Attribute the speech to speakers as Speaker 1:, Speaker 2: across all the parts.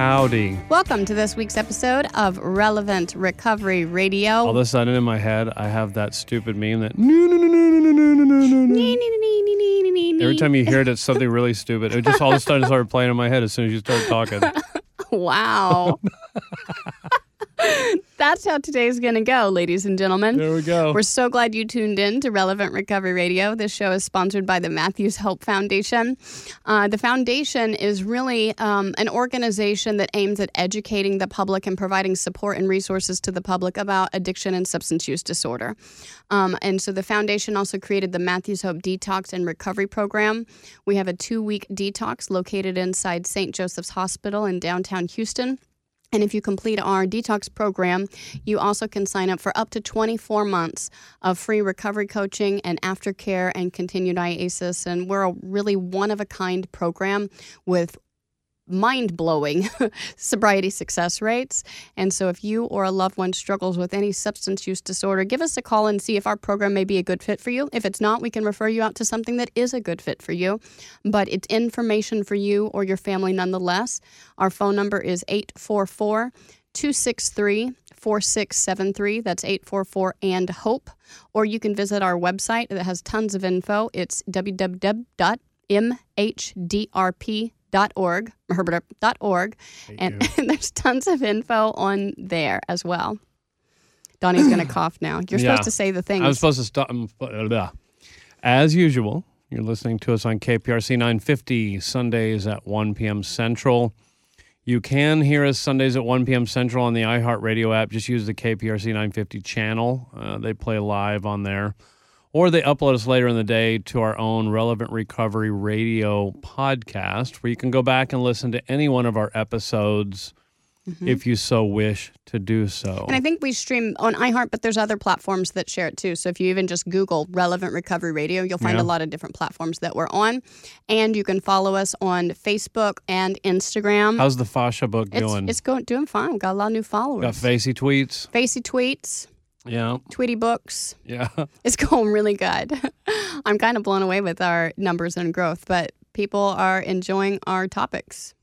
Speaker 1: Howdy.
Speaker 2: Welcome to this week's episode of Relevant Recovery Radio.
Speaker 1: All of a sudden in my head, I have that stupid meme that no no no no no no no no no. Every time you hear it, it's something really stupid. It just all of a sudden started playing in my head as soon as you start talking.
Speaker 2: Wow. That's how today's going to go, ladies and gentlemen.
Speaker 1: There we go.
Speaker 2: We're so glad you tuned in to Relevant Recovery Radio. This show is sponsored by the Matthews Hope Foundation. Uh, the foundation is really um, an organization that aims at educating the public and providing support and resources to the public about addiction and substance use disorder. Um, and so the foundation also created the Matthews Hope Detox and Recovery Program. We have a two week detox located inside St. Joseph's Hospital in downtown Houston. And if you complete our detox program, you also can sign up for up to 24 months of free recovery coaching and aftercare and continued IASIS. And we're a really one of a kind program with mind blowing sobriety success rates. And so, if you or a loved one struggles with any substance use disorder, give us a call and see if our program may be a good fit for you. If it's not, we can refer you out to something that is a good fit for you. But it's information for you or your family nonetheless. Our phone number is 844 263 4673. That's 844 and HOPE. Or you can visit our website that has tons of info. It's www.mhdrp.com org, herbert.org, uh, and, and, there's tons of info on there as well. Donnie's going to cough now. You're
Speaker 1: Yeah.
Speaker 2: supposed to say the things.
Speaker 1: I was supposed to stop. Um, uh, as usual, you're listening to us on KPRC 950 Sundays at 1 p.m. Central. You can hear us Sundays at 1 p.m. Central on the iHeartRadio app. Just use the KPRC 950 channel. Uh, they play live on there. Or they upload us later in the day to our own Relevant Recovery Radio podcast, where you can go back and listen to any one of our episodes if you so wish to do so.
Speaker 2: Mm-hmm. and I think we stream on iHeart, but there's other platforms that share it too. So if you even just Google Relevant Recovery Radio, you'll find
Speaker 1: Yeah.
Speaker 2: a lot of different platforms that we're on. And you can follow us on Facebook and Instagram.
Speaker 1: How's the fascia book
Speaker 2: it's,
Speaker 1: doing?
Speaker 2: it's going doing fine. We've got a lot of new followers.
Speaker 1: Got facey tweets.
Speaker 2: Facey tweets,
Speaker 1: Yeah,
Speaker 2: Tweety books.
Speaker 1: yeah.
Speaker 2: It's going really good. I'm kind of blown away with our numbers and growth, but people are enjoying our topics.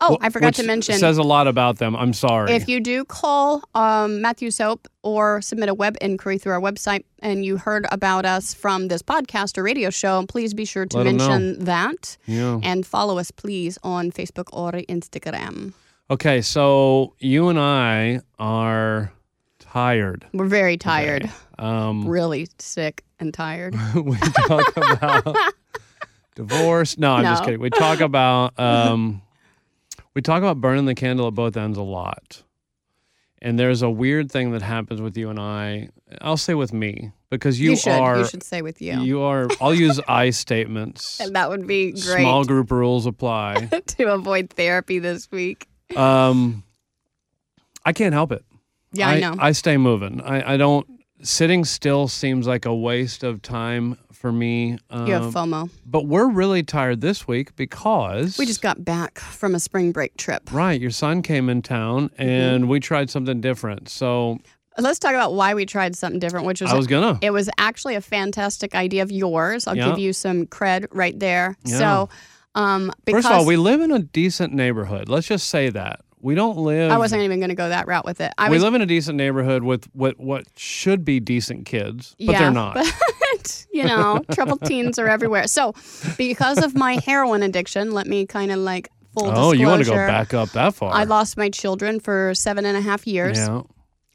Speaker 2: Oh, I forgot to mention
Speaker 1: Says a lot about them. I'm sorry.
Speaker 2: if you do call um, Matthews Hope or submit a web inquiry through our website and you heard about us from this podcast or radio show, please be sure to
Speaker 1: Let
Speaker 2: mention that
Speaker 1: yeah.
Speaker 2: and follow us, please, on Facebook or Instagram.
Speaker 1: Okay, so you and I are tired.
Speaker 2: We're very tired,
Speaker 1: Um,
Speaker 2: really sick and tired.
Speaker 1: we talk about divorce. No, I'm just kidding. We talk about um, we talk about burning the candle at both ends a lot. And there's a weird thing that happens with you and I. I'll say with me because you,
Speaker 2: should.
Speaker 1: are
Speaker 2: you should say with you.
Speaker 1: you are. I'll use I statements.
Speaker 2: and that would be great
Speaker 1: Small group rules apply.
Speaker 2: to avoid therapy this week.
Speaker 1: Um, I can't help it.
Speaker 2: Yeah, I, know.
Speaker 1: I stay moving. I, I don't. Sitting still seems like a waste of time for me. Um,
Speaker 2: you have FOMO.
Speaker 1: but we're really tired this week because
Speaker 2: We just got back from a spring break trip.
Speaker 1: right. Your son came in town
Speaker 2: Mm-hmm.
Speaker 1: and we tried something different. So
Speaker 2: Let's talk about why we tried something different, which was,
Speaker 1: I was gonna.
Speaker 2: it was actually a fantastic idea of yours. I'll
Speaker 1: Yeah.
Speaker 2: give you some cred right there.
Speaker 1: Yeah.
Speaker 2: So, um, because
Speaker 1: First of all, we live in a decent neighborhood. Let's just say that we don't live.
Speaker 2: I wasn't even going to go that route with it. I
Speaker 1: we
Speaker 2: was,
Speaker 1: live in a decent neighborhood with what what should be decent kids, but
Speaker 2: yeah,
Speaker 1: they're not.
Speaker 2: But, you know, troubled teens are everywhere. So, because of my heroin addiction, let me kind of like full
Speaker 1: oh, you want to go back up that far?
Speaker 2: I lost my children for seven and a half years.
Speaker 1: Yeah.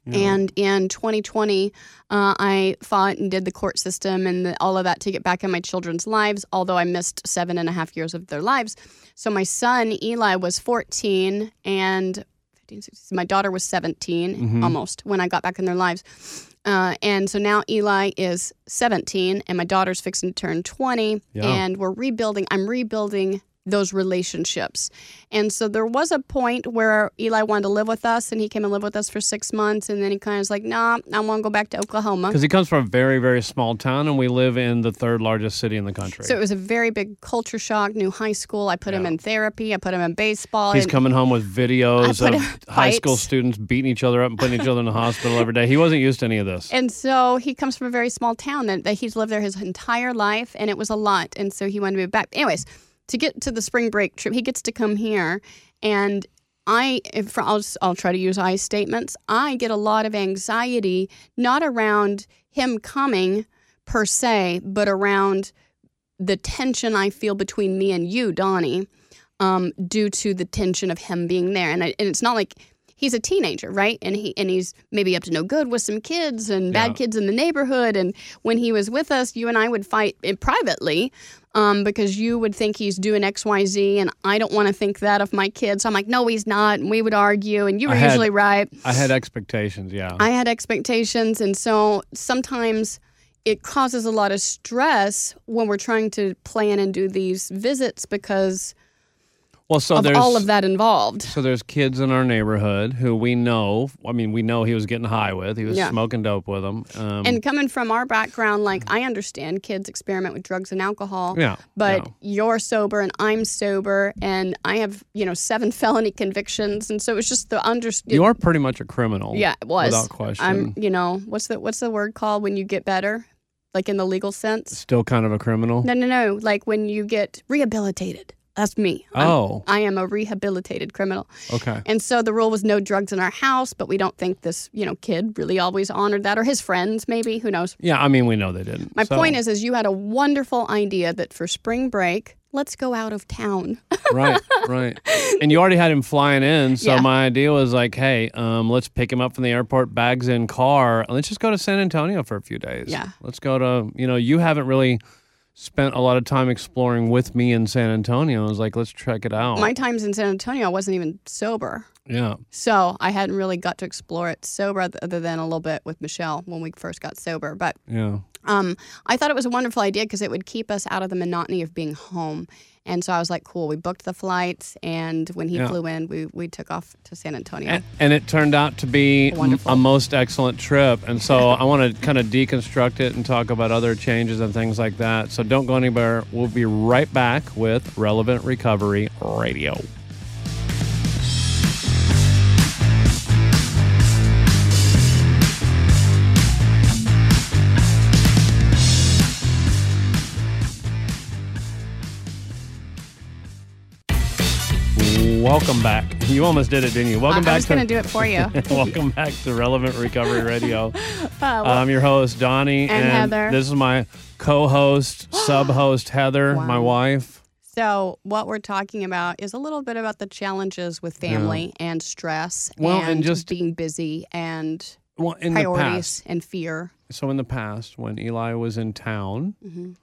Speaker 1: Yeah.
Speaker 2: And in 2020, uh, I fought and did the court system and the, all of that to get back in my children's lives, although I missed seven and a half years of their lives. So my son, Eli, was 14 and 15, 16, my daughter was 17
Speaker 1: Mm-hmm.
Speaker 2: almost when I got back in their lives. Uh, and so now Eli is 17 and my daughter's fixing to turn 20
Speaker 1: Yeah.
Speaker 2: and we're rebuilding. I'm rebuilding those relationships. And so there was a point where Eli wanted to live with us and he came and lived with us for six months. And then he kind of was like, nah, I want to go back to Oklahoma.
Speaker 1: Because he comes from a very, very small town, and we live in the third largest city in the country.
Speaker 2: So it was a very big culture shock, new high school. I put him in therapy, I put him in baseball.
Speaker 1: He's coming home with videos of high school students beating each other up and putting each other in the hospital every day. He wasn't used to any of this.
Speaker 2: And so he comes from a very small town that, that he's lived there his entire life, and it was a lot. And so he wanted to move back. Anyways, to get to the spring break trip, he gets to come here, and I, if I'll, just, I'll try to use I statements. I get a lot of anxiety, not around him coming per se, but around the tension I feel between me and you, Donnie, um, due to the tension of him being there. And, I, and it's not like he's a teenager, right? And he and he's maybe up to no good with some kids and bad
Speaker 1: Yeah.
Speaker 2: kids in the neighborhood. And when he was with us, you and I would fight privately um, because you would think he's doing X, Y, Z, and I don't want to think that of my kids. So I'm like, no, he's not. And we would argue, and you were
Speaker 1: had-
Speaker 2: usually right.
Speaker 1: I had expectations, yeah.
Speaker 2: I had expectations, and so sometimes it causes a lot of stress when we're trying to plan and do these visits because
Speaker 1: well, so
Speaker 2: of
Speaker 1: there's
Speaker 2: all of that involved.
Speaker 1: So there's kids in our neighborhood who we know. I mean, we know he was getting high with. He was
Speaker 2: Yeah.
Speaker 1: smoking dope with them. Um,
Speaker 2: And coming from our background, like I understand kids experiment with drugs and alcohol.
Speaker 1: yeah,
Speaker 2: But
Speaker 1: yeah.
Speaker 2: you're sober and I'm sober, and I have, you know, seven felony convictions, and so it's just the under.
Speaker 1: you are pretty much a criminal.
Speaker 2: Yeah, it was.
Speaker 1: without question.
Speaker 2: I'm, you know, what's the what's the word called when you get better, like in the legal sense?
Speaker 1: Still kind of a criminal.
Speaker 2: No, no, no. Like when you get rehabilitated. That's me. I'm-
Speaker 1: Oh,
Speaker 2: I am a rehabilitated criminal.
Speaker 1: okay.
Speaker 2: And so the rule was no drugs in our house, but we don't think this, you know, kid really always honored that or his friends maybe, who knows.
Speaker 1: Yeah, I mean, we know they didn't.
Speaker 2: My
Speaker 1: So-
Speaker 2: point is is you had a wonderful idea that for spring break, let's go out of town.
Speaker 1: right, right. And you already had him flying in, so
Speaker 2: Yeah.
Speaker 1: my idea was like, hey, um, let's pick him up from the airport, bags in car, and let's just go to San Antonio for a few days.
Speaker 2: Yeah.
Speaker 1: Let's go to, you know, you haven't really spent a lot of time exploring with me in San Antonio. I was like, let's check it out.
Speaker 2: My times in San Antonio, I wasn't even sober.
Speaker 1: yeah.
Speaker 2: So I hadn't really got to explore it sober other than a little bit with Michelle when we first got sober. But
Speaker 1: Yeah.
Speaker 2: um, I thought it was a wonderful idea because it would keep us out of the monotony of being home. And so I was like, cool. We booked the flights, and when he
Speaker 1: Yeah.
Speaker 2: flew in, we, we took off to San Antonio.
Speaker 1: And, and it turned out to be
Speaker 2: Wonderful.
Speaker 1: a most excellent trip. And so I want to kind of deconstruct it and talk about other changes and things like that. So don't go anywhere. We'll be right back with Relevant Recovery Radio. Welcome back. You almost did it, didn't you? Welcome
Speaker 2: I,
Speaker 1: back
Speaker 2: I was going to do it for you.
Speaker 1: Welcome back to Relevant Recovery Radio.
Speaker 2: Uh, well,
Speaker 1: I'm your host, Donnie,
Speaker 2: And Heather.
Speaker 1: this is my co-host, sub-host Heather, my wife.
Speaker 2: so what we're talking about is a little bit about the challenges with family and stress
Speaker 1: Well,
Speaker 2: and,
Speaker 1: and just-
Speaker 2: being busy and
Speaker 1: Well,
Speaker 2: priorities and fear.
Speaker 1: so in the past, when Eli was in town,
Speaker 2: Mhm.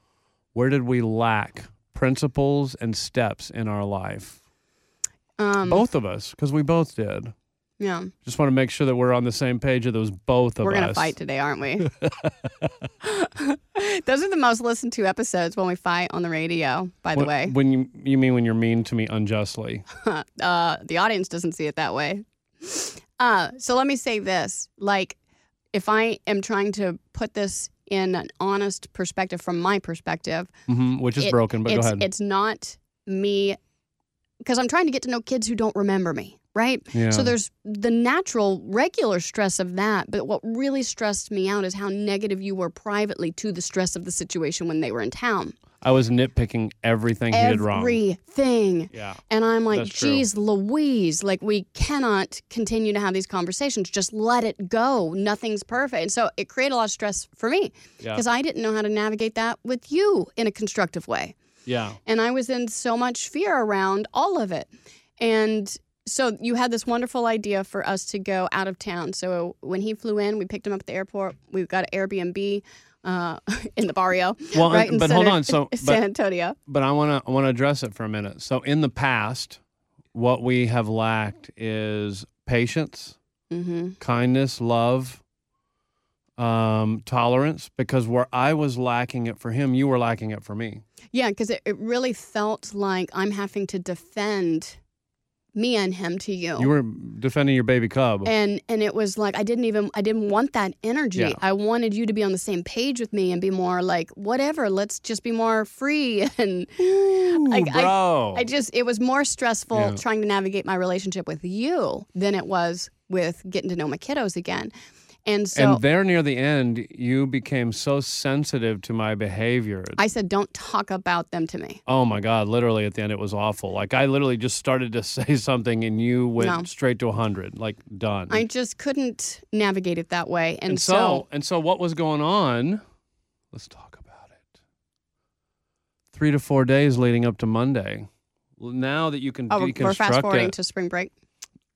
Speaker 1: where did we lack principles and steps in our life?
Speaker 2: Um,
Speaker 1: both of us, because we both did.
Speaker 2: Yeah.
Speaker 1: Just want to make sure that we're on the same page of those both of us.
Speaker 2: We're going to fight today, aren't we? Those are the most listened to episodes when we fight on the radio, by the
Speaker 1: When-
Speaker 2: way.
Speaker 1: when you you mean when you're mean to me unjustly?
Speaker 2: uh, the audience doesn't see it that way. Uh, so let me say this like, if I am trying to put this in an honest perspective from my perspective,
Speaker 1: hmm which is
Speaker 2: It-
Speaker 1: broken, but go ahead.
Speaker 2: it's not me because I'm trying to get to know kids who don't remember me, right?
Speaker 1: yeah.
Speaker 2: So there's the natural, regular stress of that. But what really stressed me out is how negative you were privately to the stress of the situation when they were in town.
Speaker 1: I was nitpicking everything he did wrong.
Speaker 2: Everything.
Speaker 1: Yeah.
Speaker 2: And I'm like,
Speaker 1: That's true.
Speaker 2: geez, Louise, like we cannot continue to have these conversations. Just let it go. Nothing's perfect. And so it created a lot of stress for me
Speaker 1: Yeah.
Speaker 2: because I didn't know how to navigate that with you in a constructive way.
Speaker 1: Yeah.
Speaker 2: And I was in so much fear around all of it. And so you had this wonderful idea for us to go out of town. So when he flew in, we picked him up at the airport. We got an Airbnb uh, in the barrio,
Speaker 1: Well,
Speaker 2: right?
Speaker 1: but hold on. So,
Speaker 2: San Antonio.
Speaker 1: but I want to I want to address it for a minute. So, in the past, what we have lacked is patience,
Speaker 2: hmm
Speaker 1: kindness, love, um, tolerance because where I was lacking it for him, you were lacking it for me.
Speaker 2: Yeah, because it, it really felt like I'm having to defend me and him to you.
Speaker 1: You were defending your baby cub.
Speaker 2: and and it was like I didn't even I didn't want that energy.
Speaker 1: Yeah.
Speaker 2: I wanted you to be on the same page with me and be more like whatever. Let's just be more free and
Speaker 1: Ooh,
Speaker 2: I-
Speaker 1: bro.
Speaker 2: I just it was more stressful
Speaker 1: Yeah.
Speaker 2: trying to navigate my relationship with you than it was with getting to know my kiddos again. And so
Speaker 1: and there near the end, you became so sensitive to my behavior.
Speaker 2: I said, "Don't talk about them to me."
Speaker 1: oh my God, literally at the end, it was awful. Like I literally just started to say something and you went
Speaker 2: No.
Speaker 1: straight to 100, like done.
Speaker 2: I just couldn't navigate it that way, and,
Speaker 1: and so, and so what was going on? Let's talk about it. Three to four days leading up to Monday. Well, Now that you can
Speaker 2: oh, we're fast forwarding
Speaker 1: it,
Speaker 2: to spring break.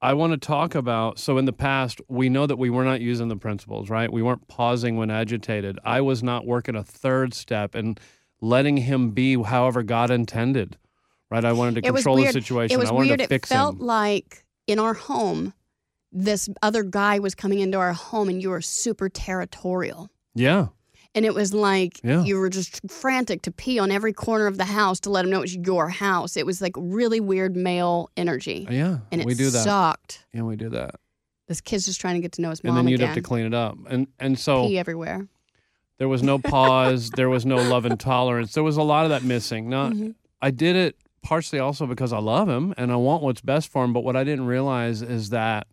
Speaker 1: I want to talk about. So in the past, we know that we were not using the principles, right? We weren't pausing when agitated. I was not working a third step and letting him be however God intended, right? I wanted to
Speaker 2: It
Speaker 1: control the situation.
Speaker 2: It was
Speaker 1: I wanted
Speaker 2: weird.
Speaker 1: to
Speaker 2: It
Speaker 1: fix
Speaker 2: felt
Speaker 1: him.
Speaker 2: like in our home, this other guy was coming into our home, and you were super territorial.
Speaker 1: yeah,
Speaker 2: And it was like
Speaker 1: Yeah.
Speaker 2: you were just frantic to pee on every corner of the house to let him know it was your house. It was like really weird male energy,
Speaker 1: yeah.
Speaker 2: and it
Speaker 1: we do that.
Speaker 2: sucked.
Speaker 1: Yeah, we do that.
Speaker 2: This kid's just trying to get to know his mom.
Speaker 1: And then you'd
Speaker 2: again.
Speaker 1: have to clean it up. And and so
Speaker 2: pee everywhere.
Speaker 1: There was no pause. there was no love and tolerance. There was a lot of that missing. Now,
Speaker 2: Mhm.
Speaker 1: I did it partially also because I love him and I want what's best for him. But what I didn't realize is that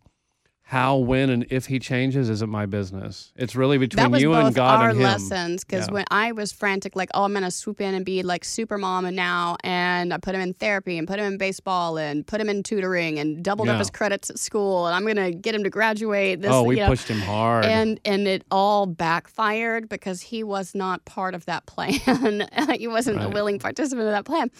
Speaker 1: how, when, and if he changes isn't my business. It's really between you and God and him.
Speaker 2: That was both our lessons because
Speaker 1: Yeah.
Speaker 2: when I was frantic, like, oh, I'm gonna swoop in and be like super mom and now, and I put him in therapy and put him in baseball and put him in tutoring and doubled
Speaker 1: Yeah.
Speaker 2: up his credits at school and I'm gonna get him to graduate. This,
Speaker 1: oh, we
Speaker 2: you know,
Speaker 1: pushed him hard.
Speaker 2: and and it all backfired because he was not part of that plan. he wasn't a willing participant of that plan,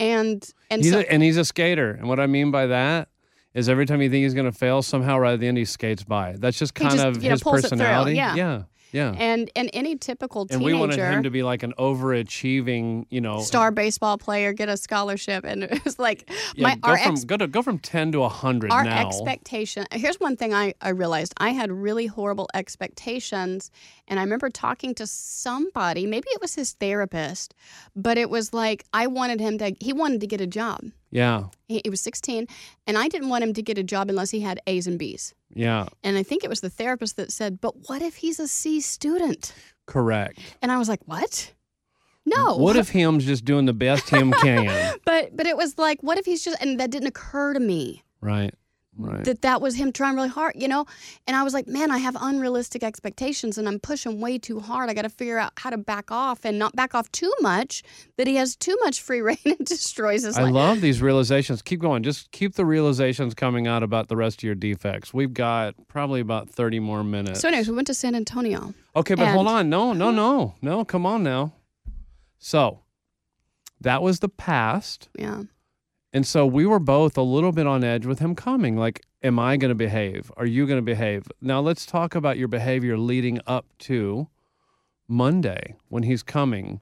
Speaker 2: and and
Speaker 1: he's
Speaker 2: so
Speaker 1: a, and he's a skater. And what I mean by that is every time you think he's going to fail, somehow right at the end he skates by. That's just kind
Speaker 2: just,
Speaker 1: of
Speaker 2: you know,
Speaker 1: his
Speaker 2: pulls it through,
Speaker 1: personality.
Speaker 2: yeah.
Speaker 1: yeah. Yeah.
Speaker 2: and and any typical teenager.
Speaker 1: And we wanted him to be like an overachieving, you know,
Speaker 2: star baseball player get a scholarship and it was like
Speaker 1: Yeah,
Speaker 2: my
Speaker 1: go
Speaker 2: our
Speaker 1: from
Speaker 2: ex-
Speaker 1: go to go from ten to hundred
Speaker 2: our
Speaker 1: now.
Speaker 2: expectation here's one thing I, I realized i had really horrible expectations and i remember talking to somebody maybe it was his therapist but it was like i wanted him to he wanted to get a job
Speaker 1: yeah,
Speaker 2: he, he was 16 and i didn't want him to get a job unless he had a's and b's.
Speaker 1: Yeah,
Speaker 2: and i think it was the therapist that said but what if he's a c student?
Speaker 1: Correct.
Speaker 2: and i was like what? No.
Speaker 1: What if him's just doing the best him can?
Speaker 2: but but it was like what if he's just and that didn't occur to me.
Speaker 1: Right, right.
Speaker 2: that that was him trying really hard, you know? And I was like, man, I have unrealistic expectations and I'm pushing way too hard. I got to figure out how to back off and not back off too much that he has too much free reign and destroys his life.
Speaker 1: I
Speaker 2: life.
Speaker 1: love these realizations. Keep going. Just keep the realizations coming out about the rest of your defects. We've got probably about 30 more minutes.
Speaker 2: so, anyways, we went to San Antonio.
Speaker 1: okay, but hold on. No, no, no. No, come on now. So, that was the past.
Speaker 2: Yeah.
Speaker 1: And so we were both a little bit on edge with him coming. Like, am I going to behave? Are you going to behave? Now, let's talk about your behavior leading up to Monday when he's coming,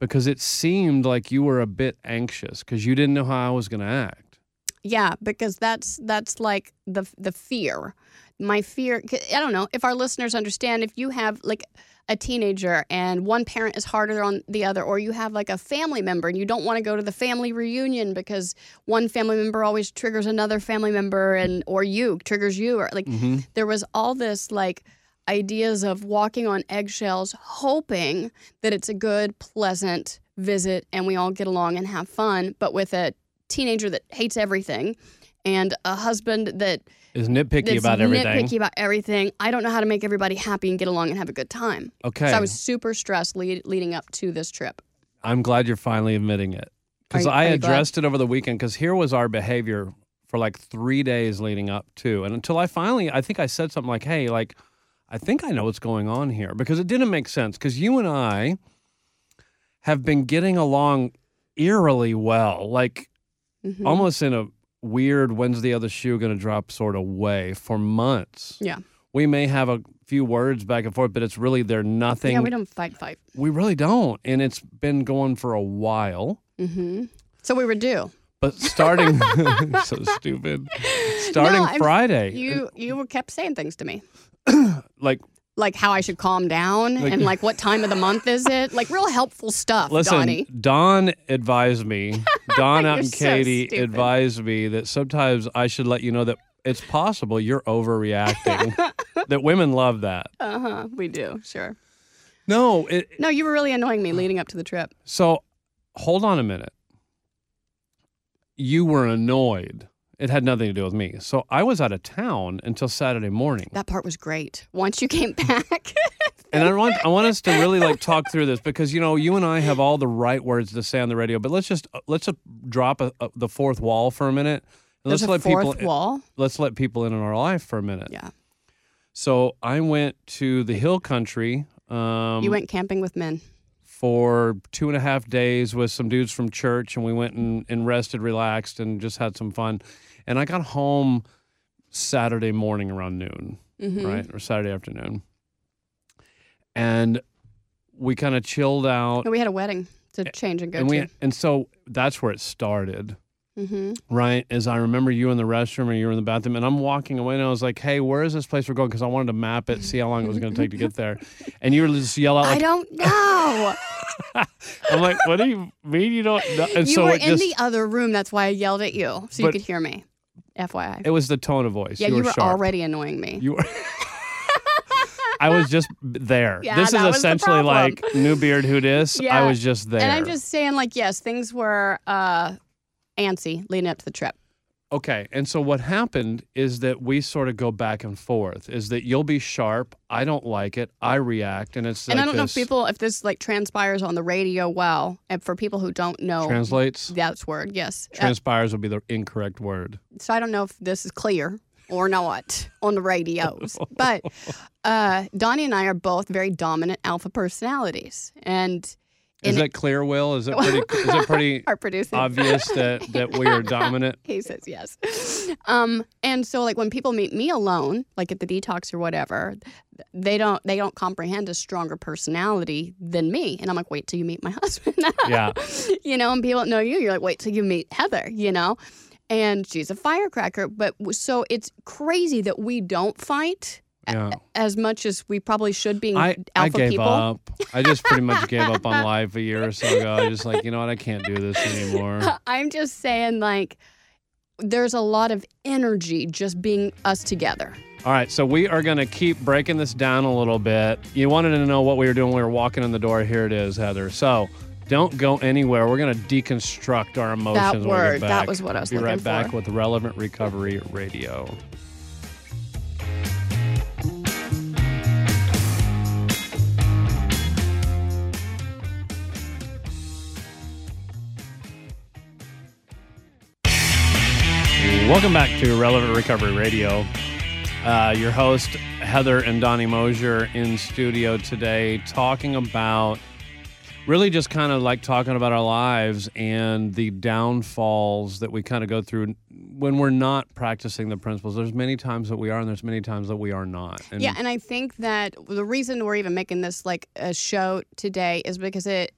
Speaker 1: because it seemed like you were a bit anxious because you didn't know how I was going to act.
Speaker 2: Yeah, because that's that's like the the fear. My fear. I don't know if our listeners understand. If you have like a teenager and one parent is harder on the other, or you have like a family member and you don't want to go to the family reunion because one family member always triggers another family member, and or you triggers you, or like
Speaker 1: Mm-hmm.
Speaker 2: there was all this like ideas of walking on eggshells, hoping that it's a good, pleasant visit and we all get along and have fun, but with a teenager that hates everything and a husband that
Speaker 1: Is nitpicky
Speaker 2: that's
Speaker 1: about everything.
Speaker 2: nitpicky about everything. I don't know how to make everybody happy and get along and have a good time.
Speaker 1: Okay.
Speaker 2: So I was super stressed lead, leading up to this trip.
Speaker 1: I'm glad you're finally admitting it. Because I
Speaker 2: you glad?
Speaker 1: addressed it over the weekend. Because here was our behavior for like three days leading up to, and until I finally, I think I said something like, "Hey, like, I think I know what's going on here," because it didn't make sense. Because you and I have been getting along eerily well, like
Speaker 2: Mhm.
Speaker 1: almost in a weird "when's the other shoe going to drop" sort of way for months.
Speaker 2: Yeah.
Speaker 1: We may have a few words back and forth, but it's really they're nothing.
Speaker 2: Yeah, we don't fight, fight.
Speaker 1: we really don't, and it's been going for a while.
Speaker 2: Mm-hmm. So we were due.
Speaker 1: But starting so stupid. Starting
Speaker 2: I'm-
Speaker 1: Friday,
Speaker 2: You you were kept saying things to me.
Speaker 1: like
Speaker 2: like how I should calm down and like what time of the month is it? Like real helpful stuff,
Speaker 1: Listen,
Speaker 2: Donnie.
Speaker 1: Don advised me, Don out and Katie
Speaker 2: stupid.
Speaker 1: advised me that sometimes I should let you know that it's possible you're overreacting. that women love that.
Speaker 2: Uh huh. We do, sure.
Speaker 1: No, it,
Speaker 2: No, you were really annoying me leading up to the trip.
Speaker 1: so hold on a minute. You were annoyed. It had nothing to do with me. So I was out of town until Saturday morning.
Speaker 2: That part was great. Once you came back,
Speaker 1: And I want I want us to really like talk through this because you know you and I have all the right words to say on the radio, but let's just let's just drop a, a, the fourth wall for a minute. And
Speaker 2: there's
Speaker 1: let's
Speaker 2: a
Speaker 1: let
Speaker 2: fourth
Speaker 1: people
Speaker 2: wall.
Speaker 1: let's let people in on our life for a minute.
Speaker 2: Yeah.
Speaker 1: So I went to the hill country um,
Speaker 2: you went camping with men.
Speaker 1: for two and a half days with some dudes from church, and we went and, and rested, relaxed, and just had some fun. And I got home Saturday morning around noon,
Speaker 2: Mhm.
Speaker 1: right, or Saturday afternoon, and we kind of chilled out.
Speaker 2: And we had a wedding to change and go
Speaker 1: and we
Speaker 2: to.
Speaker 1: and so that's where it started
Speaker 2: hmm
Speaker 1: right as i remember you in the restroom or you were in the bathroom and i'm walking away and i was like hey where is this place we're going because i wanted to map it see how long it was going to take to get there and you were just yell out
Speaker 2: I don't know.
Speaker 1: i'm like what do you mean you don't know and
Speaker 2: you
Speaker 1: so
Speaker 2: were in
Speaker 1: just
Speaker 2: the other room. That's why I yelled at you, so you could hear me. FYI.
Speaker 1: it was the tone of voice
Speaker 2: yeah,
Speaker 1: you,
Speaker 2: you
Speaker 1: were,
Speaker 2: were already annoying me.
Speaker 1: you were I was just there.
Speaker 2: Yeah,
Speaker 1: this is
Speaker 2: that was the
Speaker 1: essentially like new beard who dis. I was just there.
Speaker 2: and I'm just saying, like, yes, things were uh, antsy leading up to the trip.
Speaker 1: Okay. And so what happened is that we sort of go back and forth. Is that you'll be sharp. I don't like it. I react, and it's
Speaker 2: and
Speaker 1: like
Speaker 2: I don't know if people, if this like transpires on the radio well, and for people who don't know
Speaker 1: translates.
Speaker 2: that's word, yes. Uh,
Speaker 1: Transpires would be the incorrect word.
Speaker 2: so I don't know if this is clear or not on the radios. but uh, Donnie and I are both very dominant alpha personalities. And
Speaker 1: Is it clear, Will? Is it pretty? is it pretty
Speaker 2: our producer
Speaker 1: obvious that that we are dominant?
Speaker 2: he says yes. Um, and so like when people meet me alone, like at the detox or whatever, they don't they don't comprehend a stronger personality than me. And I'm like, wait till you meet my husband.
Speaker 1: Yeah.
Speaker 2: you know, and people don't know you. You're like, wait till you meet Heather, you know? And she's a firecracker. But so it's crazy that we don't fight a-
Speaker 1: Yeah.
Speaker 2: as much as we probably should being
Speaker 1: I, I
Speaker 2: alpha
Speaker 1: gave
Speaker 2: people.
Speaker 1: up. I just pretty much gave up on life a year or so ago. I just like, you know what? I can't do this anymore.
Speaker 2: I'm just saying, like, there's a lot of energy just being us together.
Speaker 1: All right, so we are going to keep breaking this down a little bit. You wanted to know what we were doing when we were walking in the door. Here it is, Heather. So don't go anywhere. We're going to deconstruct our emotions. get
Speaker 2: word, that was what I was
Speaker 1: Be right
Speaker 2: looking
Speaker 1: back with Relevant Recovery Radio. Welcome back to Relevant Recovery Radio. Uh, your host, Heather and Donnie Mosher, in studio today, talking about really just kind of like talking about our lives and the downfalls that we kind of go through when we're not practicing the principles. There's many times that we are, and there's many times that we are not. And
Speaker 2: yeah, and I think that the reason we're even making this like a show today is because it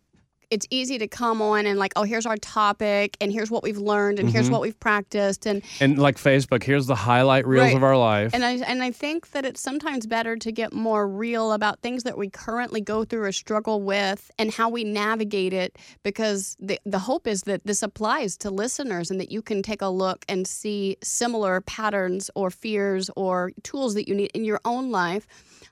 Speaker 2: it's easy to come on and like, oh, here's our topic, and here's what we've learned, and
Speaker 1: Mm-hmm.
Speaker 2: here's what we've practiced, and
Speaker 1: and like Facebook, here's the highlight reels
Speaker 2: Right.
Speaker 1: of our life.
Speaker 2: And I and I think that it's sometimes better to get more real about things that we currently go through or struggle with and how we navigate it because the the hope is that this applies to listeners and that you can take a look and see similar patterns or fears or tools that you need in your own life.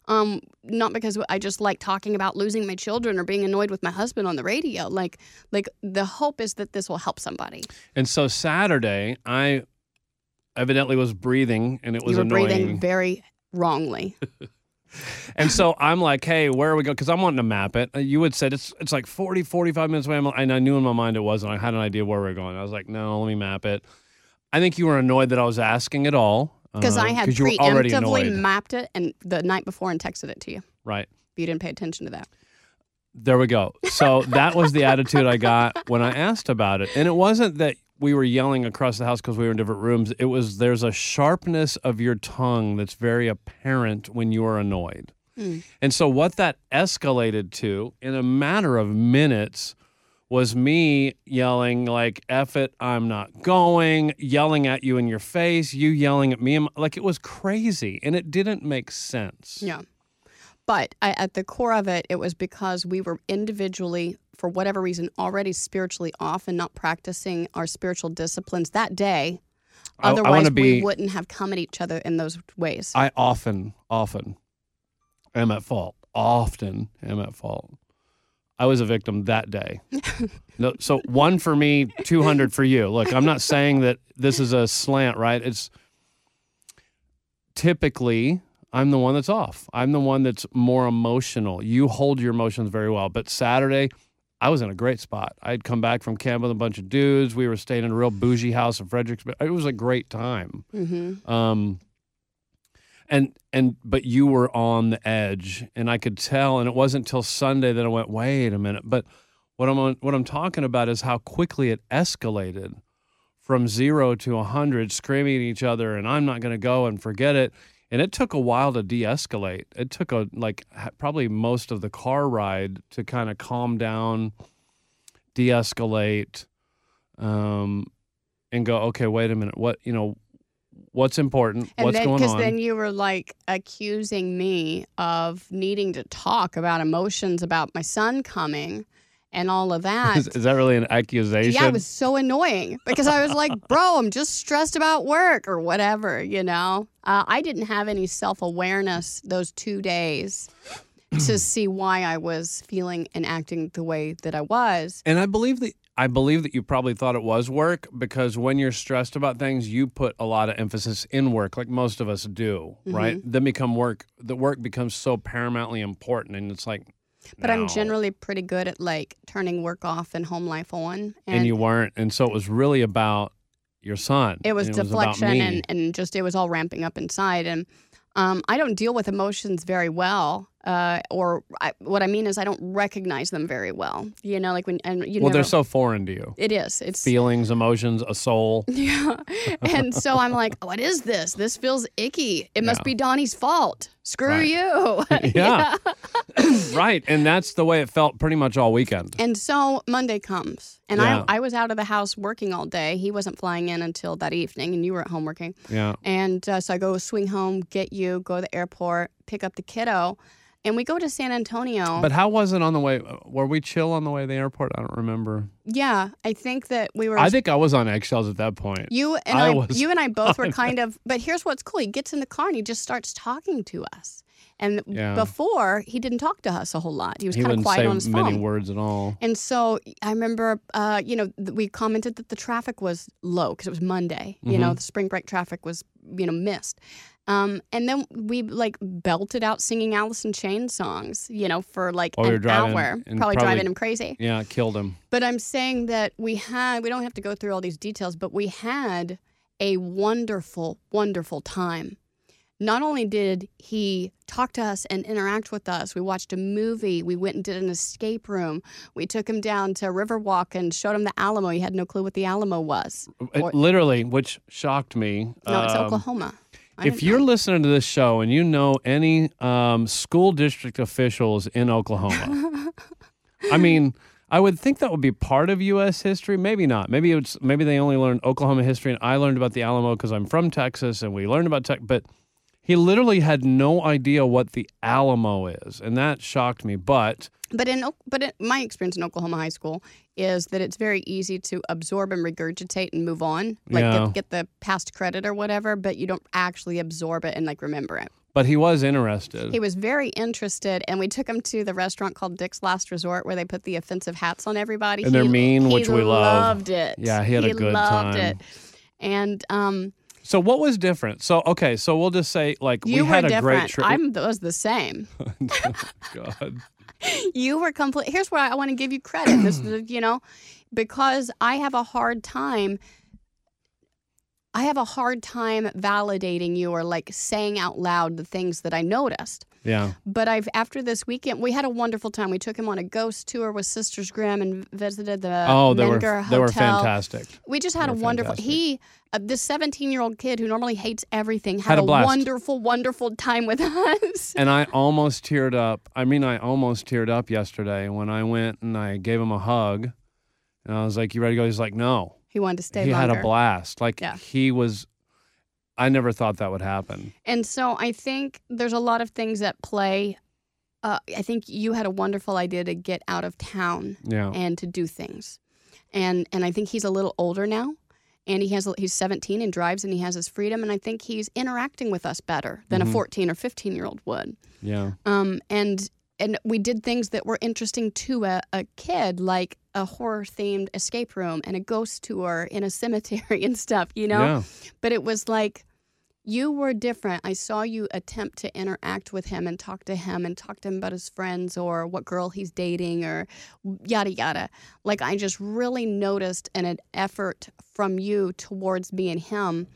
Speaker 2: Um, not because I just like talking about losing my children or being annoyed with my husband on the radio. Like, like the hope is that this will help somebody.
Speaker 1: And so Saturday, I evidently was breathing, and it was
Speaker 2: you were
Speaker 1: annoying.
Speaker 2: breathing very wrongly.
Speaker 1: And so I'm like, hey, where are we going? Because I'm wanting to map it. Uh, You had said it's it's like 40, 45 minutes away. And I knew in my mind it wasn't. I had an idea where we are going. I was like, no, let me map it. I think you were annoyed that I was asking at all.
Speaker 2: Because
Speaker 1: uh,
Speaker 2: I had preemptively mapped it and the night before and texted it to you.
Speaker 1: right.
Speaker 2: But you didn't pay attention to that.
Speaker 1: There we go. So that was the attitude I got when I asked about it. And it wasn't that we were yelling across the house because we were in different rooms. It was there's a sharpness of your tongue that's very apparent when you are annoyed.
Speaker 2: Hmm.
Speaker 1: And so what that escalated to in a matter of minutes was me yelling like F it, I'm not going, yelling at you in your face, you yelling at me. Like it was crazy and it didn't make sense.
Speaker 2: Yeah. But I, at the core of it, it was because we were individually, for whatever reason, already spiritually off and not practicing our spiritual disciplines that day.
Speaker 1: I- I
Speaker 2: Otherwise,
Speaker 1: wanna be-
Speaker 2: we wouldn't have come at each other in those ways.
Speaker 1: I often, often am at fault. Often am at fault. I was a victim that day. no, so one for me, 200 for you. Look, I'm not saying that this is a slant, right? It's typically I'm the one that's off. I'm the one that's more emotional. You hold your emotions very well. But Saturday, I was in a great spot. I'd come back from camp with a bunch of dudes. We were staying in a real bougie house in Fredericksburg. It was a great time.
Speaker 2: hmm
Speaker 1: Um, and and but you were on the edge, and I could tell. And it wasn't till Sunday that I went, wait a minute. But what I'm on, what I'm talking about is how quickly it escalated from zero to a hundred, screaming at each other, and I'm not going to go and forget it. And it took a while to de-escalate. It took a like probably most of the car ride to kind of calm down, de-escalate, um, and go. Okay, wait a minute. What you know? What's important?
Speaker 2: And
Speaker 1: What's
Speaker 2: then,
Speaker 1: going on?
Speaker 2: Because then you were like accusing me of needing to talk about emotions about my son coming and all of that.
Speaker 1: is, is that really an accusation?
Speaker 2: Yeah, it was so annoying because I was like, bro, I'm just stressed about work or whatever, you know? Uh, I didn't have any self awareness those two days to see why I was feeling and acting the way that I was.
Speaker 1: and I believe that I believe that you probably thought it was work because when you're stressed about things, you put a lot of emphasis in work, like most of us do,
Speaker 2: Mm-hmm.
Speaker 1: right? Then become work. The work becomes so paramountly important, and it's like.
Speaker 2: But I'm generally pretty good at like turning work off and home life on.
Speaker 1: and, you weren't, and so it was really about your son.
Speaker 2: it was
Speaker 1: and about
Speaker 2: deflection
Speaker 1: me.
Speaker 2: and, and just it was all ramping up inside and um, i don't deal with emotions very well uh, or I, what i mean is i don't recognize them very well you know like when and you
Speaker 1: well,
Speaker 2: never
Speaker 1: they're so foreign to you.
Speaker 2: it is it's
Speaker 1: Feelings, emotions, a soul.
Speaker 2: yeah and so i'm like what is this this feels icky it must
Speaker 1: Yeah.
Speaker 2: be donnie's fault screw
Speaker 1: Right.
Speaker 2: you
Speaker 1: Yeah. right, and that's the way it felt pretty much all weekend.
Speaker 2: And so Monday comes, and
Speaker 1: Yeah.
Speaker 2: I, I was out of the house working all day. He wasn't flying in until that evening, and you were at home working.
Speaker 1: Yeah.
Speaker 2: And uh, so I go swing home, get you, go to the airport, pick up the kiddo, and we go to San Antonio.
Speaker 1: But how was it on the way? Were we chill on the way to the airport? I don't remember.
Speaker 2: yeah, I think that we were.
Speaker 1: I think I was on eggshells at that point.
Speaker 2: you and
Speaker 1: I
Speaker 2: I,
Speaker 1: was
Speaker 2: you and I both were kind of. But here's what's cool: he gets in the car and he just starts talking to us. And
Speaker 1: Yeah.
Speaker 2: before he didn't talk to us a whole lot. He was kind of quiet on his
Speaker 1: many
Speaker 2: phone.
Speaker 1: words at all.
Speaker 2: And so I remember, uh, you know, th- we commented that the traffic was low because it was Monday. You
Speaker 1: Mm-hmm.
Speaker 2: know, the spring break traffic was, you know, missed. Um, and then we like belted out singing Alice in Chains songs, you know, for like an
Speaker 1: driving,
Speaker 2: hour, probably,
Speaker 1: probably-
Speaker 2: driving him crazy.
Speaker 1: Yeah, killed him.
Speaker 2: But I'm saying that we had, we don't have to go through all these details, but we had a wonderful, wonderful time. Not only did he talk to us and interact with us, we watched a movie, we went and did an escape room, we took him down to Riverwalk and showed him the Alamo. He had no clue what the Alamo was.
Speaker 1: It
Speaker 2: Or-
Speaker 1: literally, which shocked me.
Speaker 2: No, it's
Speaker 1: um,
Speaker 2: Oklahoma.
Speaker 1: If you're
Speaker 2: know.
Speaker 1: listening to this show and you know any um, school district officials in Oklahoma, I mean, I would think that would be part of U.S. history. Maybe not. Maybe it's maybe they only learned Oklahoma history, and I learned about the Alamo because I'm from Texas, and we learned about Tech. But he literally had no idea what the Alamo is, and that shocked me. But
Speaker 2: But in but in, my experience in Oklahoma high school is that it's very easy to absorb and regurgitate and move on, like
Speaker 1: Yeah.
Speaker 2: get, get the past credit or whatever, but you don't actually absorb it and like remember it.
Speaker 1: but he was interested.
Speaker 2: He was very interested, and we took him to the restaurant called Dick's Last Resort, where they put the offensive hats on everybody.
Speaker 1: And they're
Speaker 2: He-
Speaker 1: mean,
Speaker 2: he
Speaker 1: which we love.
Speaker 2: Loved it.
Speaker 1: Yeah, he had a good
Speaker 2: loved
Speaker 1: time.
Speaker 2: it. And um,
Speaker 1: so what was different? So okay, so we'll just say like
Speaker 2: you
Speaker 1: we had a
Speaker 2: different.
Speaker 1: great trip.
Speaker 2: I was the same.
Speaker 1: Oh, God.
Speaker 2: you were complete. Here's where I want to give you credit. This is, you know, because I have a hard time. I have a hard time validating you or like saying out loud the things that I noticed.
Speaker 1: Yeah.
Speaker 2: But I've after this weekend, we had a wonderful time. We took him on a ghost tour with Sisters Grimm and visited the
Speaker 1: Oh, they were
Speaker 2: Menger
Speaker 1: they were fantastic.
Speaker 2: We just had
Speaker 1: They
Speaker 2: a wonderful.
Speaker 1: fantastic.
Speaker 2: He, uh, this 17 year old kid who normally hates everything, had,
Speaker 1: Had a blast.
Speaker 2: wonderful, wonderful time with us.
Speaker 1: And I almost teared up. I mean, I almost teared up yesterday when I went and I gave him a hug. And I was like, You ready to go? He's like, No.
Speaker 2: He wanted to stay
Speaker 1: he
Speaker 2: longer.
Speaker 1: had a blast. Like,
Speaker 2: Yeah.
Speaker 1: he was, I never thought that would happen.
Speaker 2: And so I think there's a lot of things at play uh, I think you had a wonderful idea to get out of town
Speaker 1: Yeah.
Speaker 2: and to do things. And and I think he's a little older now, and he has he's 17 and drives and he has his freedom. And I think he's interacting with us better than
Speaker 1: Mm-hmm.
Speaker 2: a 14 or 15 year old would.
Speaker 1: yeah.
Speaker 2: Um, and and we did things that were interesting to a, a kid, like a horror themed escape room and a ghost tour in a cemetery and stuff, you know.
Speaker 1: Yeah.
Speaker 2: But it was like you were different. I saw you attempt to interact with him and talk to him and talk to him about his friends or what girl he's dating or yada yada. Like I just really noticed an, an effort from you towards me and him,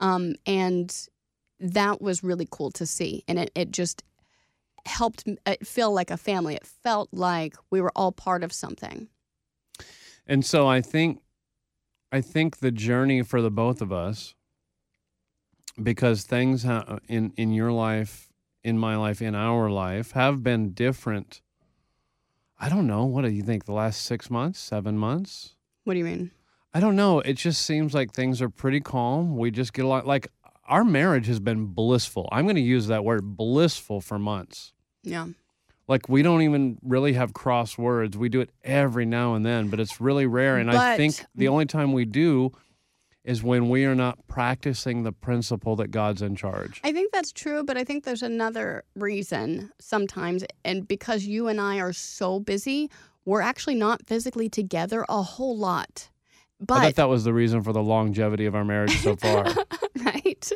Speaker 2: um, and that was really cool to see. And it, it just helped it feel like a family. It felt like we were all part of something.
Speaker 1: And so I think I think the journey for the both of us because things ha- in in your life, in my life, in our life have been different. I don't know. What do you think? The last 6 months, 7 months?
Speaker 2: What do you mean?
Speaker 1: I don't know. It just seems like things are pretty calm. We just get a lot like our marriage has been blissful. I'm going to use that word blissful for months.
Speaker 2: Yeah.
Speaker 1: Like we don't even really have crosswords. We do it every now and then, but it's really rare. And I think the only time we do is when we are not practicing the principle that God's in charge.
Speaker 2: I think that's true, but I think there's another reason sometimes. And because you and I are so busy, we're actually not physically together a whole lot.
Speaker 1: I thought that was the reason for the longevity of our marriage so far.
Speaker 2: right?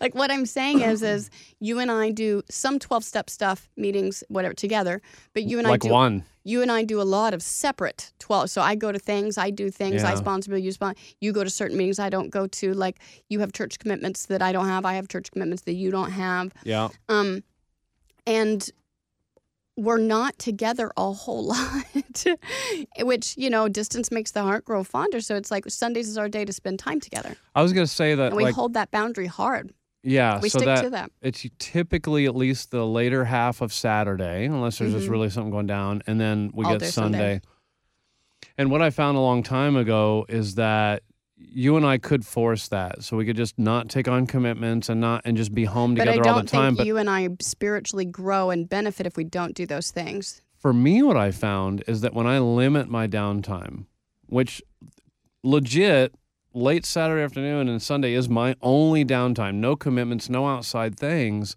Speaker 2: Like what I'm saying is, is you and I do some 12 step stuff, meetings, whatever, together. But you and
Speaker 1: like
Speaker 2: I do
Speaker 1: one.
Speaker 2: you and I do a lot of separate 12. So I go to things, I do things, I sponsor you sponsor. You go to certain meetings I don't go to. Like you have church commitments that I don't have. I have church commitments that you don't have.
Speaker 1: Yeah.
Speaker 2: Um, and we're not together a whole lot, which, you know, distance makes the heart grow fonder. So it's like Sundays is our day to spend time together.
Speaker 1: I was going to say that
Speaker 2: And we
Speaker 1: like
Speaker 2: hold that boundary hard.
Speaker 1: yeah,
Speaker 2: We
Speaker 1: so
Speaker 2: stick
Speaker 1: that
Speaker 2: to that.
Speaker 1: it's typically at least the later half of Saturday, unless there's just
Speaker 2: Mhm.
Speaker 1: really something going down, and then we
Speaker 2: All
Speaker 1: get Sunday.
Speaker 2: Sunday.
Speaker 1: And what I found a long time ago is that you and I could force that, so we could just not take on commitments and not and just be home
Speaker 2: But I
Speaker 1: together all
Speaker 2: don't think
Speaker 1: But
Speaker 2: you and I spiritually grow and benefit if we don't do those things.
Speaker 1: for me, what I found is that when I limit my downtime, which legit late Saturday afternoon and Sunday is my only downtime, no commitments, no outside things.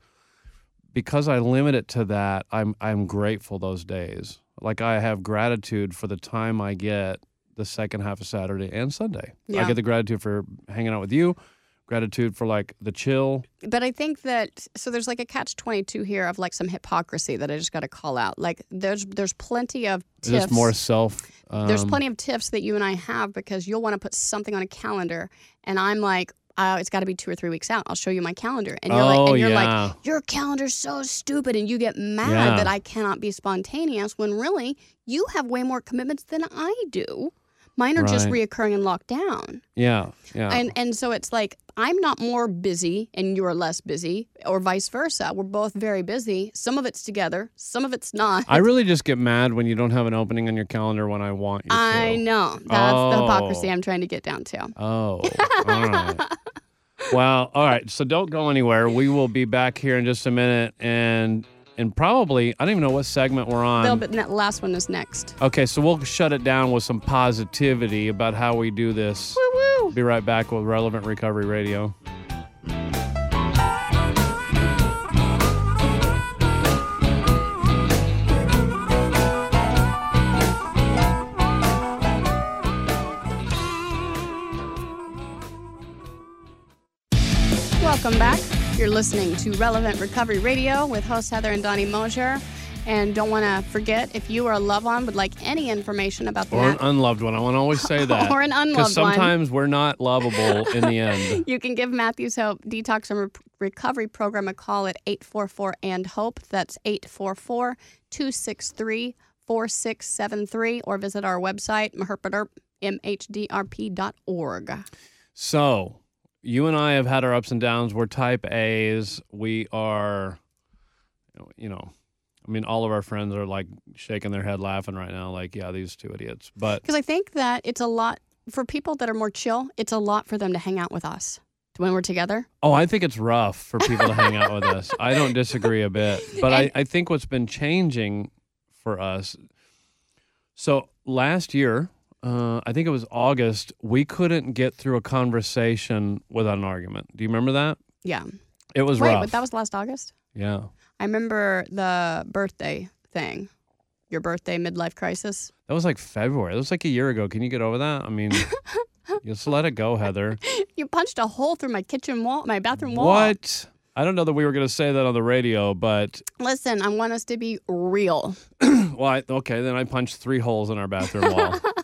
Speaker 1: Because I limit it to that, I'm I'm grateful those days. Like I have gratitude for the time I get the second half of Saturday and Sunday. I get the gratitude for hanging out with you, gratitude for like the chill.
Speaker 2: But I think that so there's like a catch twenty two here of like some hypocrisy that I just got to call out. Like there's there's plenty of
Speaker 1: Is
Speaker 2: tips.
Speaker 1: more self? Um,
Speaker 2: there's plenty of tips that you and I have because you'll want to put something on a calendar, and I'm like, uh, it's got to be two or three weeks out. I'll show you my calendar, and you're
Speaker 1: oh
Speaker 2: like, and you're
Speaker 1: yeah.
Speaker 2: like, your calendar's so stupid, and you get mad
Speaker 1: Yeah.
Speaker 2: that I cannot be spontaneous when really you have way more commitments than I do. Mine are just reoccurring and locked down.
Speaker 1: yeah, yeah.
Speaker 2: And and so it's like I'm not more busy and you're less busy, or vice versa. We're both very busy. Some of it's together, some of it's not.
Speaker 1: I really just get mad when you don't have an opening on your calendar when I want you to.
Speaker 2: I know that's the hypocrisy
Speaker 1: Oh.
Speaker 2: I'm trying to get down to.
Speaker 1: Oh, all right. Well, all right. So don't go anywhere. We will be back here in just a minute, and and probably I don't even know what segment we're
Speaker 2: Bill,
Speaker 1: on.
Speaker 2: but that last one is next.
Speaker 1: Okay, so we'll shut it down with some positivity about how we do this.
Speaker 2: Woo woo.
Speaker 1: Be right back with Relevant Recovery Radio.
Speaker 2: Welcome back. You're listening to Relevant Recovery Radio with hosts Heather and Donnie Mosher. And don't want to forget if you or a loved one would like any information about the
Speaker 1: Or an unloved one. I want to always say that.
Speaker 2: Or an unloved one.
Speaker 1: sometimes we're not lovable in the end.
Speaker 2: You can give Matthews Hope Detox and Re- Recovery Program a call at 844 and HOPE. That's 844 263 4673 or visit our website, mhdrp.org.
Speaker 1: So, you and I have had our ups and downs. We're type A's. We are, you know, I mean, all of our friends are like shaking their head laughing right now, like, yeah, these two idiots. But
Speaker 2: Because I think that it's a lot for people that are more chill, it's a lot for them to hang out with us. when we're together?
Speaker 1: Oh, I think it's rough for people to hang out with us. I don't disagree a bit. But I, I think what's been changing for us. So last year, uh, I think it was August, we couldn't get through a conversation without an argument. Do you remember that?
Speaker 2: Yeah.
Speaker 1: It was
Speaker 2: Wait,
Speaker 1: rough.
Speaker 2: but that was last August?
Speaker 1: yeah.
Speaker 2: I remember the birthday thing. Your birthday midlife crisis.
Speaker 1: That was like February. That was like a year ago. Can you get over that? I mean, just let it go, Heather.
Speaker 2: You punched a hole through my kitchen wall, my bathroom wall.
Speaker 1: What? I don't know that we were going to say that on the radio, but
Speaker 2: Listen, I want us to be real.
Speaker 1: well, I, okay, then I punched three holes in our bathroom wall.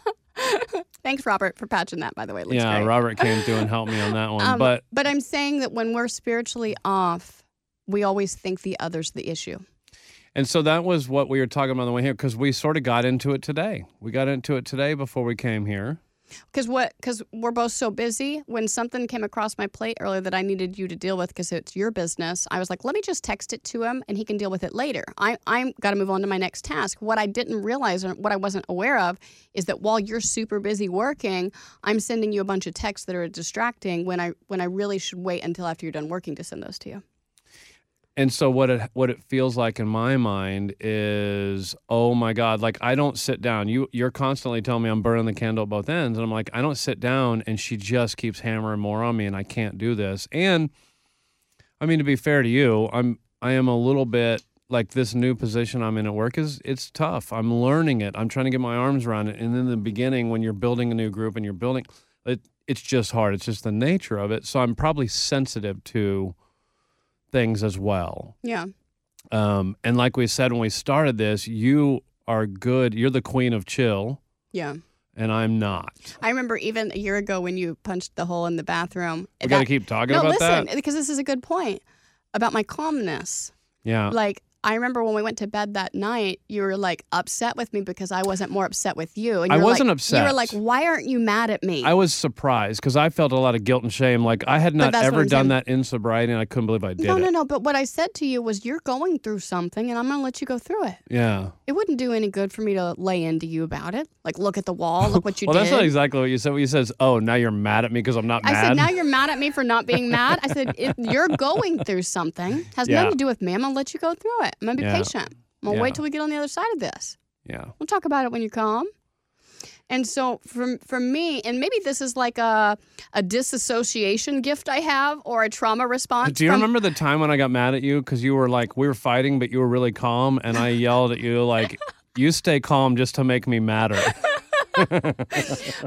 Speaker 2: Thanks, Robert, for patching that. By the way, It looks
Speaker 1: yeah,
Speaker 2: great.
Speaker 1: Robert came through and helped me on that one.
Speaker 2: Um,
Speaker 1: but
Speaker 2: but I'm saying that when we're spiritually off, we always think the other's the issue.
Speaker 1: and so that was what we were talking about on the way here because we sort of got into it today. We got into it today before we came here.
Speaker 2: Because what? Because we're both so busy. When something came across my plate earlier that I needed you to deal with because it's your business, I was like, let me just text it to him and he can deal with it later. I I'm got to move on to my next task. What I didn't realize or what I wasn't aware of is that while you're super busy working, I'm sending you a bunch of texts that are distracting when I when I really should wait until after you're done working to send those to you.
Speaker 1: And so what it what it feels like in my mind is, oh my God, like I don't sit down. You you're constantly telling me I'm burning the candle at both ends, and I'm like, I don't sit down, and she just keeps hammering more on me, and I can't do this. And I mean, to be fair to you, I'm I am a little bit like this new position I'm in at work is it's tough. I'm learning it. I'm trying to get my arms around it. And in the beginning, when you're building a new group and you're building, it it's just hard. It's just the nature of it. So I'm probably sensitive to things as well.
Speaker 2: Yeah.
Speaker 1: Um, and like we said when we started this, you are good. You're the queen of chill,
Speaker 2: Yeah.
Speaker 1: and I'm not.
Speaker 2: I remember even a year ago when you punched the hole in the bathroom.
Speaker 1: We got to keep talking
Speaker 2: no,
Speaker 1: about
Speaker 2: listen,
Speaker 1: that.
Speaker 2: because this is a good point about my calmness.
Speaker 1: Yeah.
Speaker 2: Like I remember when we went to bed that night, you were like upset with me because I wasn't more upset with you. And
Speaker 1: I wasn't
Speaker 2: like, You were like, "Why aren't you mad at me?"
Speaker 1: I was surprised because I felt a lot of guilt and shame. Like I had not ever done
Speaker 2: saying.
Speaker 1: that in sobriety, and I couldn't believe I did
Speaker 2: no,
Speaker 1: it.
Speaker 2: no, no. But what I said to you was, "You're going through something, and I'm going to let you go through it."
Speaker 1: Yeah.
Speaker 2: It wouldn't do any good for me to lay into you about it. Like, look at the wall. Look what you
Speaker 1: well,
Speaker 2: did.
Speaker 1: Well, that's not exactly what you said. What you said is, "Oh, now you're mad at me because I'm not
Speaker 2: I
Speaker 1: mad."
Speaker 2: said, now you're mad at me for not being mad. I said, if you're going through something, has
Speaker 1: Yeah.
Speaker 2: nothing to do with me. I'm going to let you go through it. I'm going to be
Speaker 1: Yeah.
Speaker 2: patient. I'm going to
Speaker 1: Yeah.
Speaker 2: wait till we get on the other side of this.
Speaker 1: yeah.
Speaker 2: We'll talk about it when you're calm. And so for, for me, and maybe this is like a, a disassociation gift I have or a trauma response.
Speaker 1: Do you
Speaker 2: from-
Speaker 1: remember the time when I got mad at you because you were like, we were fighting, but you were really calm, and I yelled at you like, "You stay calm just to make me madder."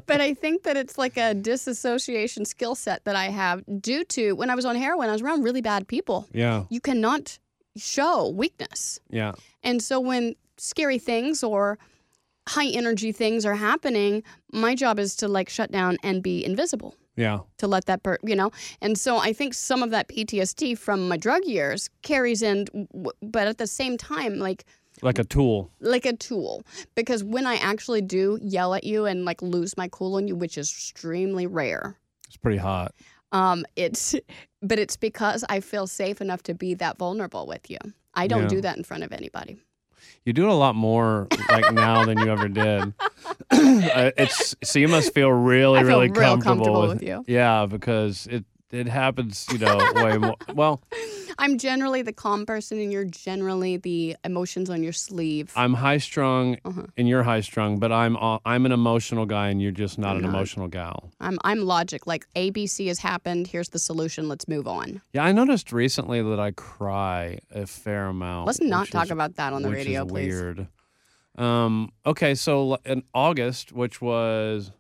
Speaker 2: But I think that it's like a disassociation skill set that I have due to when I was on heroin, I was around really bad people.
Speaker 1: yeah.
Speaker 2: You cannot show weakness.
Speaker 1: Yeah.
Speaker 2: And so when scary things or high energy things are happening, my job is to like shut down and be invisible.
Speaker 1: Yeah.
Speaker 2: To let that, per- you know, and so I think some of that PTSD from my drug years carries in, w- but at the same time, like
Speaker 1: Like a tool.
Speaker 2: like a tool, because when I actually do yell at you and like lose my cool on you, which is extremely rare,
Speaker 1: It's pretty hot.
Speaker 2: Um, it's, but it's because I feel safe enough to be that vulnerable with you. I don't
Speaker 1: Yeah.
Speaker 2: do that in front of anybody.
Speaker 1: You do it a lot more like now than you ever did. Uh, it's so you must feel really,
Speaker 2: feel
Speaker 1: really
Speaker 2: real
Speaker 1: comfortable,
Speaker 2: comfortable
Speaker 1: with,
Speaker 2: with you.
Speaker 1: Yeah, because it it happens, you know, way more. Well,
Speaker 2: I'm generally the calm person, and you're generally the emotions on your sleeve.
Speaker 1: I'm high strung
Speaker 2: Uh-huh.
Speaker 1: and you're high strung, but I'm uh, I'm an emotional guy and you're just not
Speaker 2: I'm
Speaker 1: an
Speaker 2: not.
Speaker 1: emotional gal.
Speaker 2: I'm I'm logic. Like ABC has happened. Here's the solution. Let's move on.
Speaker 1: Yeah, I noticed recently that I cry a fair amount.
Speaker 2: Let's not talk
Speaker 1: is-
Speaker 2: about that on the
Speaker 1: which
Speaker 2: radio,
Speaker 1: is
Speaker 2: please.
Speaker 1: Weird. Um, okay, so in August, which was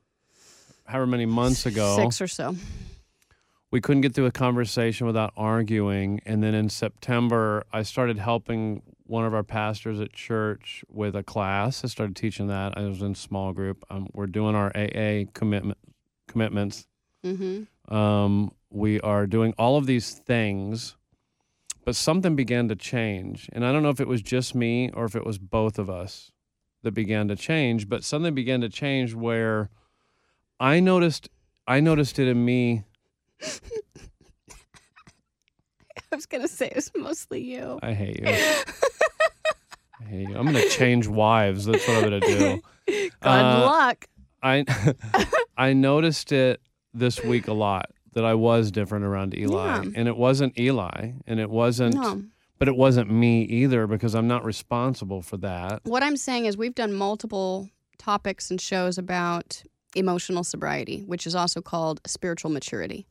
Speaker 1: however many months ago,
Speaker 2: Six or so.
Speaker 1: We couldn't get through a conversation without arguing. And then in September, I started helping one of our pastors at church with a class. I started teaching that. I was in small group. Um, we're doing our AA commitment commitments.
Speaker 2: Mm-hmm.
Speaker 1: Um, we are doing all of these things, but something began to change. And I don't know if it was just me or if it was both of us that began to change, but something began to change where I noticed I noticed it in me.
Speaker 2: I was gonna say it's mostly you.
Speaker 1: I hate you. I hate you. I'm gonna change wives. That's what I'm gonna do.
Speaker 2: Good
Speaker 1: Uh,
Speaker 2: luck.
Speaker 1: I I noticed it this week a lot. that I was different around Eli.
Speaker 2: Yeah.
Speaker 1: And it wasn't Eli and it wasn't
Speaker 2: No.
Speaker 1: but it wasn't me either because I'm not responsible for that.
Speaker 2: What I'm saying is, we've done multiple topics and shows about emotional sobriety, which is also called spiritual maturity.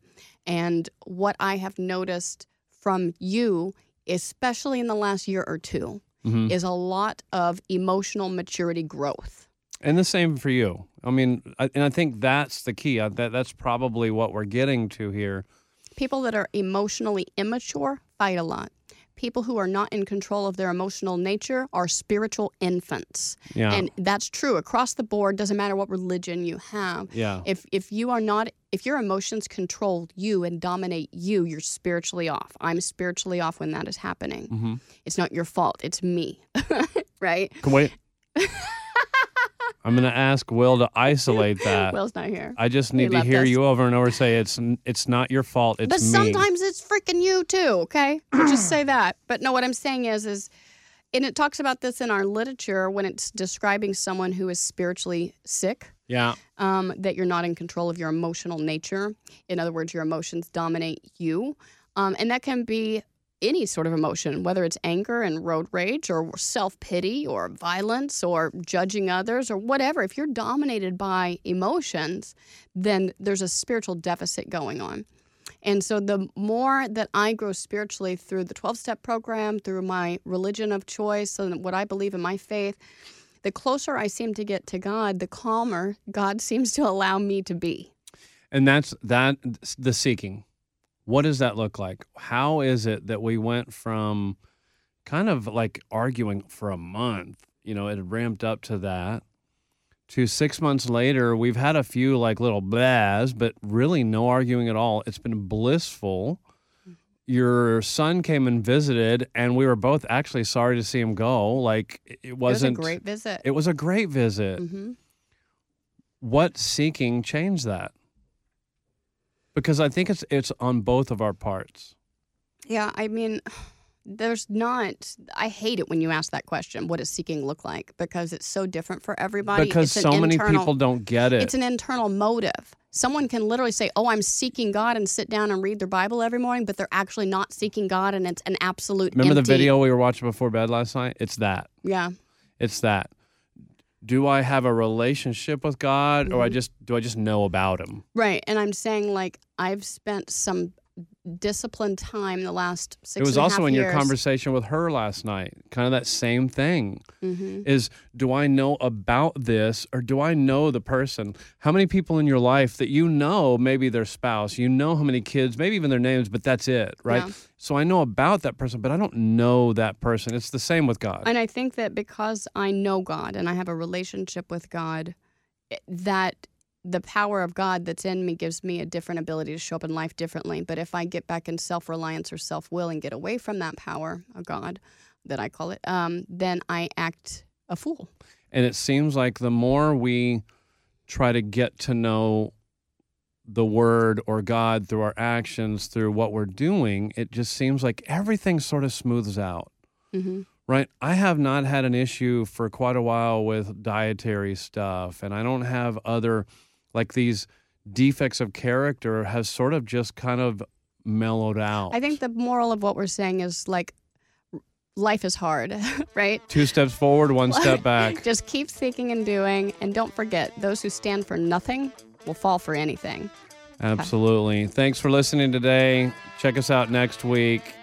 Speaker 2: And what I have noticed from you, especially in the last year or 2
Speaker 1: Mhm.
Speaker 2: is a lot of emotional maturity growth.
Speaker 1: And the same for you. I mean, I, and I think that's the key. I, that that's probably what we're getting to here.
Speaker 2: People that are emotionally immature fight a lot. People who are not in control of their emotional nature are spiritual infants.
Speaker 1: Yeah.
Speaker 2: And that's true across the board, doesn't matter what religion you have.
Speaker 1: yeah.
Speaker 2: If if you are not if your emotions control you and dominate you, you're spiritually off. I'm spiritually off when that is happening.
Speaker 1: Mhm.
Speaker 2: It's not your fault. It's me. right?
Speaker 1: Can wait. I'm going to ask Will to isolate that.
Speaker 2: Will's not here.
Speaker 1: I just
Speaker 2: He
Speaker 1: need to hear
Speaker 2: us.
Speaker 1: you over and over say it's it's not your fault. It's me.
Speaker 2: but
Speaker 1: me.
Speaker 2: sometimes it's freaking you too, okay? Just say that. But no, what I'm saying is is and it talks about this in our literature when it's describing someone who is spiritually sick.
Speaker 1: Yeah.
Speaker 2: um, that you're not in control of your emotional nature. In other words, your emotions dominate you. Um, and that can be any sort of emotion, whether it's anger and road rage or self pity or violence or judging others or whatever. If you're dominated by emotions, then there's a spiritual deficit going on. And so the more that I grow spiritually through the 12 step program, through my religion of choice, and what I believe in my faith, the closer I seem to get to God, the calmer God seems to allow me to be.
Speaker 1: And that's that the seeking. What does that look like? How is it that we went from kind of like arguing for a month, you know, it had ramped up to that, to six months later, we've had a few like little blahs, but really no arguing at all. It's been blissful. Your son came and visited, and we were both actually sorry to see him go. Like it- it
Speaker 2: It was a
Speaker 1: wasn't.
Speaker 2: great visit.
Speaker 1: It was a great visit.
Speaker 2: hmm
Speaker 1: what seeking changed that? Because I think it's it's on both of our parts.
Speaker 2: Yeah, I mean, there's not. I hate it when you ask that question. What does seeking look like? Because it's so different for everybody.
Speaker 1: Because so many people don't get it.
Speaker 2: It's an internal motive. Someone can literally say, "Oh, I'm seeking God," and sit down and read their Bible every morning, but they're actually not seeking God, and it's an absolute.
Speaker 1: Remember the video we were watching before bed last night? It's that.
Speaker 2: Yeah,
Speaker 1: It's that. Do I have a relationship with God or I
Speaker 2: Mm-hmm.
Speaker 1: just do I just know about him?
Speaker 2: right. And I'm saying like I've spent some disciplined time the last six.
Speaker 1: it was also in your conversation with her last night. Kind of that same thing.
Speaker 2: Mhm.
Speaker 1: is do I know about this or do I know the person? How many people in your life that you know, maybe their spouse, you know how many kids, maybe even their names, but that's it, right?
Speaker 2: Yeah.
Speaker 1: So I know about that person, but I don't know that person. It's the same with God.
Speaker 2: And I think that because I know God and I have a relationship with God, that the power of God that's in me gives me a different ability to show up in life differently. But if I get back in self reliance or self will and get away from that power of God, that I call it, um, then I act a fool.
Speaker 1: And it seems like the more we try to get to know the word or God through our actions, through what we're doing, it just seems like everything sort of smooths out.
Speaker 2: hmm
Speaker 1: Right. I have not had an issue for quite a while with dietary stuff, and I don't have other, like these defects of character, has sort of just kind of mellowed out.
Speaker 2: I think the moral of what we're saying is like, life is hard, right?
Speaker 1: Two steps forward, one step back.
Speaker 2: Just keep seeking and doing. And don't forget, those who stand for nothing will fall for anything.
Speaker 1: Absolutely. Thanks for listening today. Check us out next week.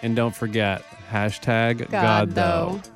Speaker 1: And don't forget, hashtag God,
Speaker 2: God,
Speaker 1: though.
Speaker 2: though.